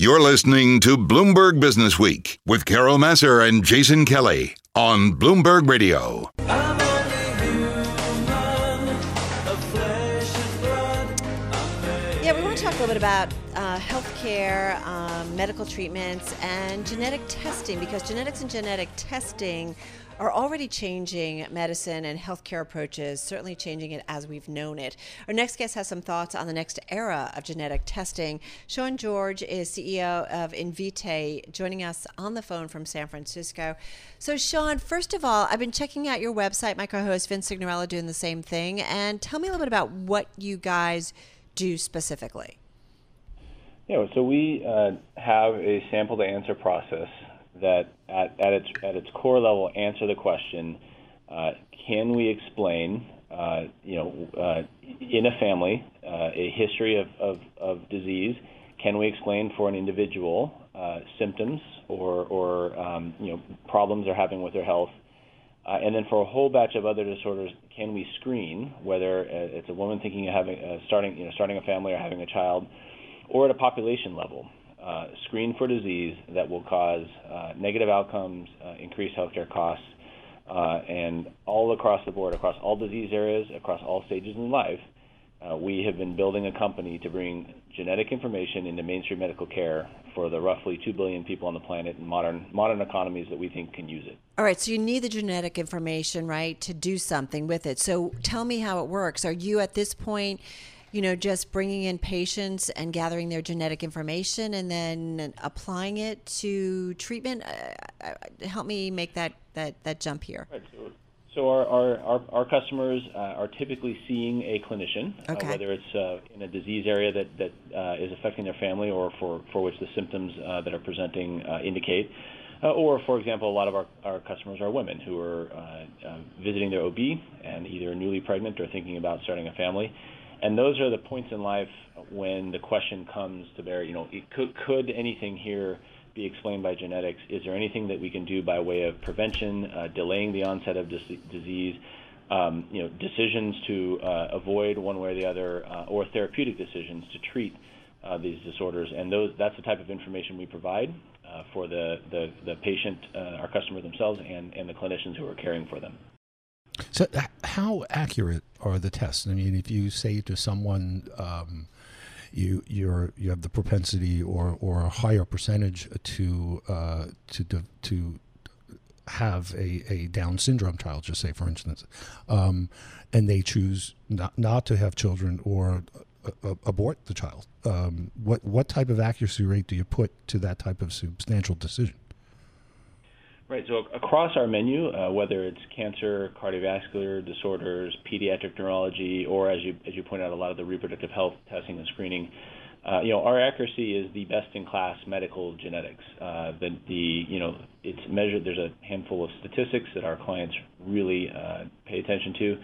You're listening to Bloomberg Business Week with Carol Massar and Jason Kelly on Bloomberg Radio. Bit about uh, healthcare, um, medical treatments, and genetic testing because genetics and genetic testing are already changing medicine and healthcare approaches, certainly changing it as we've known it. Our next guest has some thoughts on the next era of genetic testing. Sean George is CEO of Invitae, joining us on the phone from San Francisco. So, Sean, first of all, I've been checking out your website. My co host Vince Cignarella doing the same thing. And tell me a little bit about what you guys do specifically. Yeah, so we uh, have a sample to answer process that at, at, its, at its core level answer the question, uh, can we explain, uh, you know, uh, in a family, uh, a history of, of, of, disease? Can we explain for an individual uh, symptoms or, or um, you know, problems they're having with their health? Uh, and then for a whole batch of other disorders, can we screen whether it's a woman thinking of having starting you know starting a family or having a child, or at a population level? uh, screen for disease that will cause uh, negative outcomes, uh, increase healthcare costs, uh, and all across the board, across all disease areas, across all stages in life, uh, we have been building a company to bring genetic information into mainstream medical care for the roughly 2 billion people on the planet in modern modern economies that we think can use it. All right, so you need the genetic information, right, to do something with it. So tell me how it works. Are you at this point you know, just bringing in patients and gathering their genetic information and then applying it to treatment. Uh, uh help me make that, that, that jump here. Right. So, so our, our, our, our, customers uh, are typically seeing a clinician, uh, okay. uh, whether it's uh, in a disease area that, that is affecting their family or for, for which the symptoms that are presenting indicate. or, for example, a lot of our, our customers are women who are visiting their OB and either newly pregnant or thinking about starting a family and those are the points in life when the question comes to bear. You know, could could anything here be explained by genetics? Is there anything that we can do by way of prevention, uh, delaying the onset of dis- disease? Um, you know, decisions to uh, avoid one way or the other, uh, or therapeutic decisions to treat uh, these disorders, and those that's the type of information we provide uh, for the the, the patient, uh, our customer themselves, and, and the clinicians who are caring for them. So, how accurate are the tests? I mean, if you say to someone, um, you you're you have the propensity or or a higher percentage to uh, to to have a, a Down syndrome child, just say for instance, um, and they choose not not to have children or uh, abort the child. Um, what what type of accuracy rate do you put to that type of substantial decision? Right. So across our menu, uh, whether it's cancer, cardiovascular disorders, pediatric neurology, or as you as you point out, a lot of the reproductive health testing and screening, uh, you know, our accuracy is the best-in-class medical genetics. Uh, the, the you know, it's measured. There's a handful of statistics that our clients really uh, pay attention to: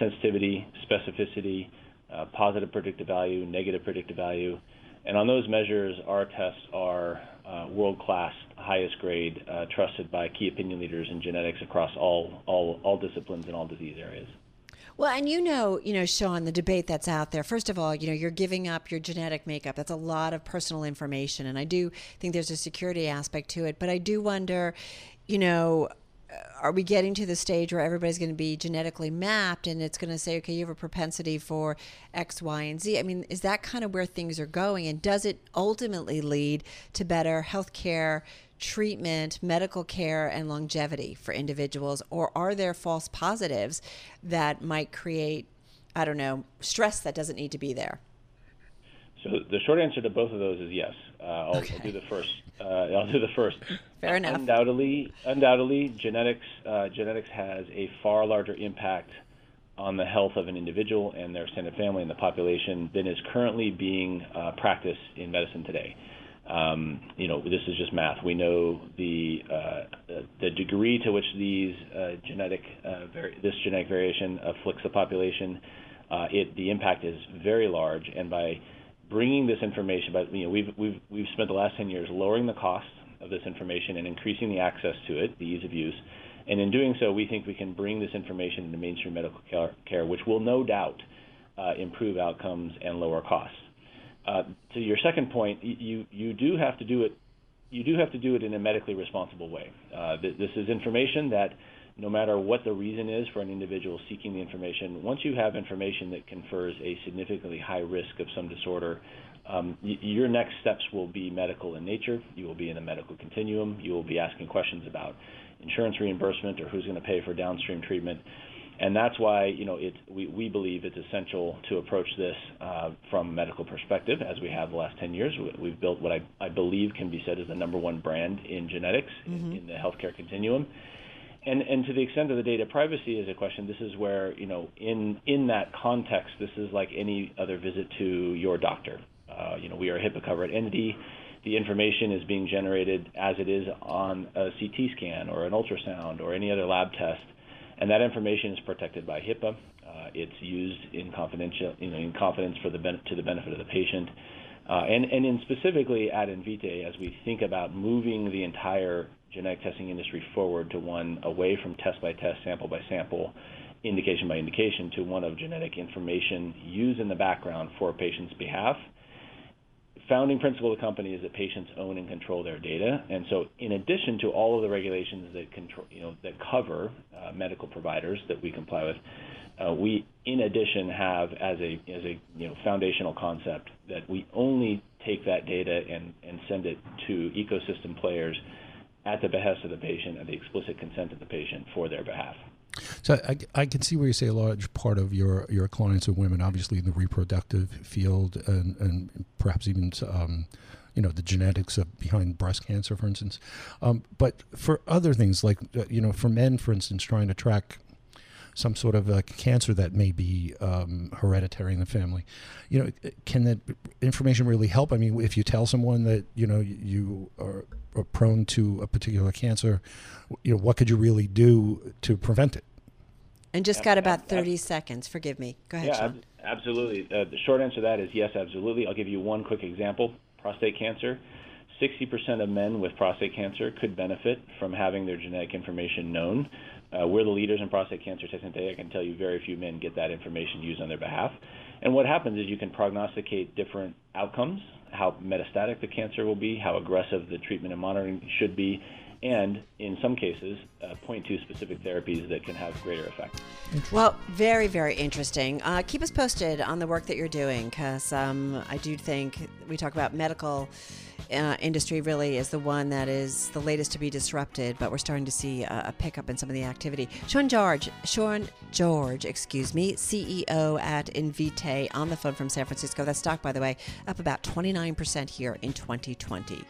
sensitivity, specificity, uh, positive predictive value, negative predictive value. And on those measures, our tests are uh, world-class, highest grade, uh, trusted by key opinion leaders in genetics across all, all, all disciplines and all disease areas. Well, and you know, you know, Sean, the debate that's out there. First of all, you know, you're giving up your genetic makeup. That's a lot of personal information, and I do think there's a security aspect to it. But I do wonder, you know, are we getting to the stage where everybody's going to be genetically mapped and it's going to say, okay, you have a propensity for X, Y, and Z? I mean, is that kind of where things are going? And does it ultimately lead to better health care, treatment, medical care, and longevity for individuals? Or are there false positives that might create, I don't know, stress that doesn't need to be there? So the short answer to both of those is yes. Uh, I'll, okay. I'll, do the first. Uh, I'll do the first. Fair enough. Undoubtedly, undoubtedly, genetics uh, genetics has a far larger impact on the health of an individual and their extended family and the population than is currently being uh, practiced in medicine today. Um, you know, this is just math. We know the uh, the degree to which these uh, genetic vari- this genetic variation afflicts the population. it the impact is very large, and by bringing this information, but you know, we've we've we've spent the last 10 years lowering the cost of this information and increasing the access to it, the ease of use. And in doing so, we think we can bring this information into mainstream medical care, which will no doubt uh, improve outcomes and lower costs. uh, to your second point, you you do have to do it. You do have to do it in a medically responsible way. Uh, th- this is information that, no matter what the reason is for an individual seeking the information, once you have information that confers a significantly high risk of some disorder, um, y- your next steps will be medical in nature. You will be in a medical continuum. You will be asking questions about insurance reimbursement or who's going to pay for downstream treatment and that's why you know it, we, we believe it's essential to approach this uh, from a medical perspective, as we have the last 10 years. We've built what I, I believe can be said as the number one brand in genetics mm-hmm. in, in the healthcare continuum. And, and to the extent of the data privacy is a question, this is where, you know, in, in that context, this is like any other visit to your doctor. Uh, you know, we are a HIPAA covered entity. The information is being generated as it is on a CT scan or an ultrasound or any other lab test and that information is protected by HIPAA. Uh, it's used in confidential, you know, in confidence for the ben- to the benefit of the patient. Uh, and, and in specifically at Invitae, as we think about moving the entire genetic testing industry forward to one away from test by test, sample by sample, indication by indication, to one of genetic information used in the background for a patient's behalf, founding principle of the company is that patients own and control their data. And so, in addition to all of the regulations that control, you know, that cover uh, medical providers that we comply with, uh, we, in addition, have as a as a you know foundational concept that we only take that data and and send it to ecosystem players at the behest of the patient and the explicit consent of the patient for their behalf. So I, I can see where you say a large part of your, your clients are women, obviously in the reproductive field, and, and perhaps even um, you know the genetics of behind breast cancer, for instance. Um, but for other things, like uh, you know, for men, for instance, trying to track some sort of a cancer that may be um, hereditary in the family. You know, can that information really help? I mean, if you tell someone that you know you are, are prone to a particular cancer, you know, what could you really do to prevent it? And just got about 30 seconds. Forgive me. Go ahead, yeah, Sean. absolutely. Uh, the short answer to that is yes, absolutely. I'll give you one quick example prostate cancer. 60% of men with prostate cancer could benefit from having their genetic information known. Uh, we're the leaders in prostate cancer testing today. I can tell you very few men get that information used on their behalf. And what happens is you can prognosticate different outcomes, how metastatic the cancer will be, how aggressive the treatment and monitoring should be, and in some cases, uh, point to specific therapies that can have greater effect. Well, very, very interesting. Uh, keep us posted on the work that you're doing because um, I do think we talk about medical uh, industry really is the one that is the latest to be disrupted, but we're starting to see a, a pickup in some of the activity. Sean George, Sean George, excuse me, CEO at Invitae on the phone from San Francisco. That stock, by the way, up about 29% here in 2020.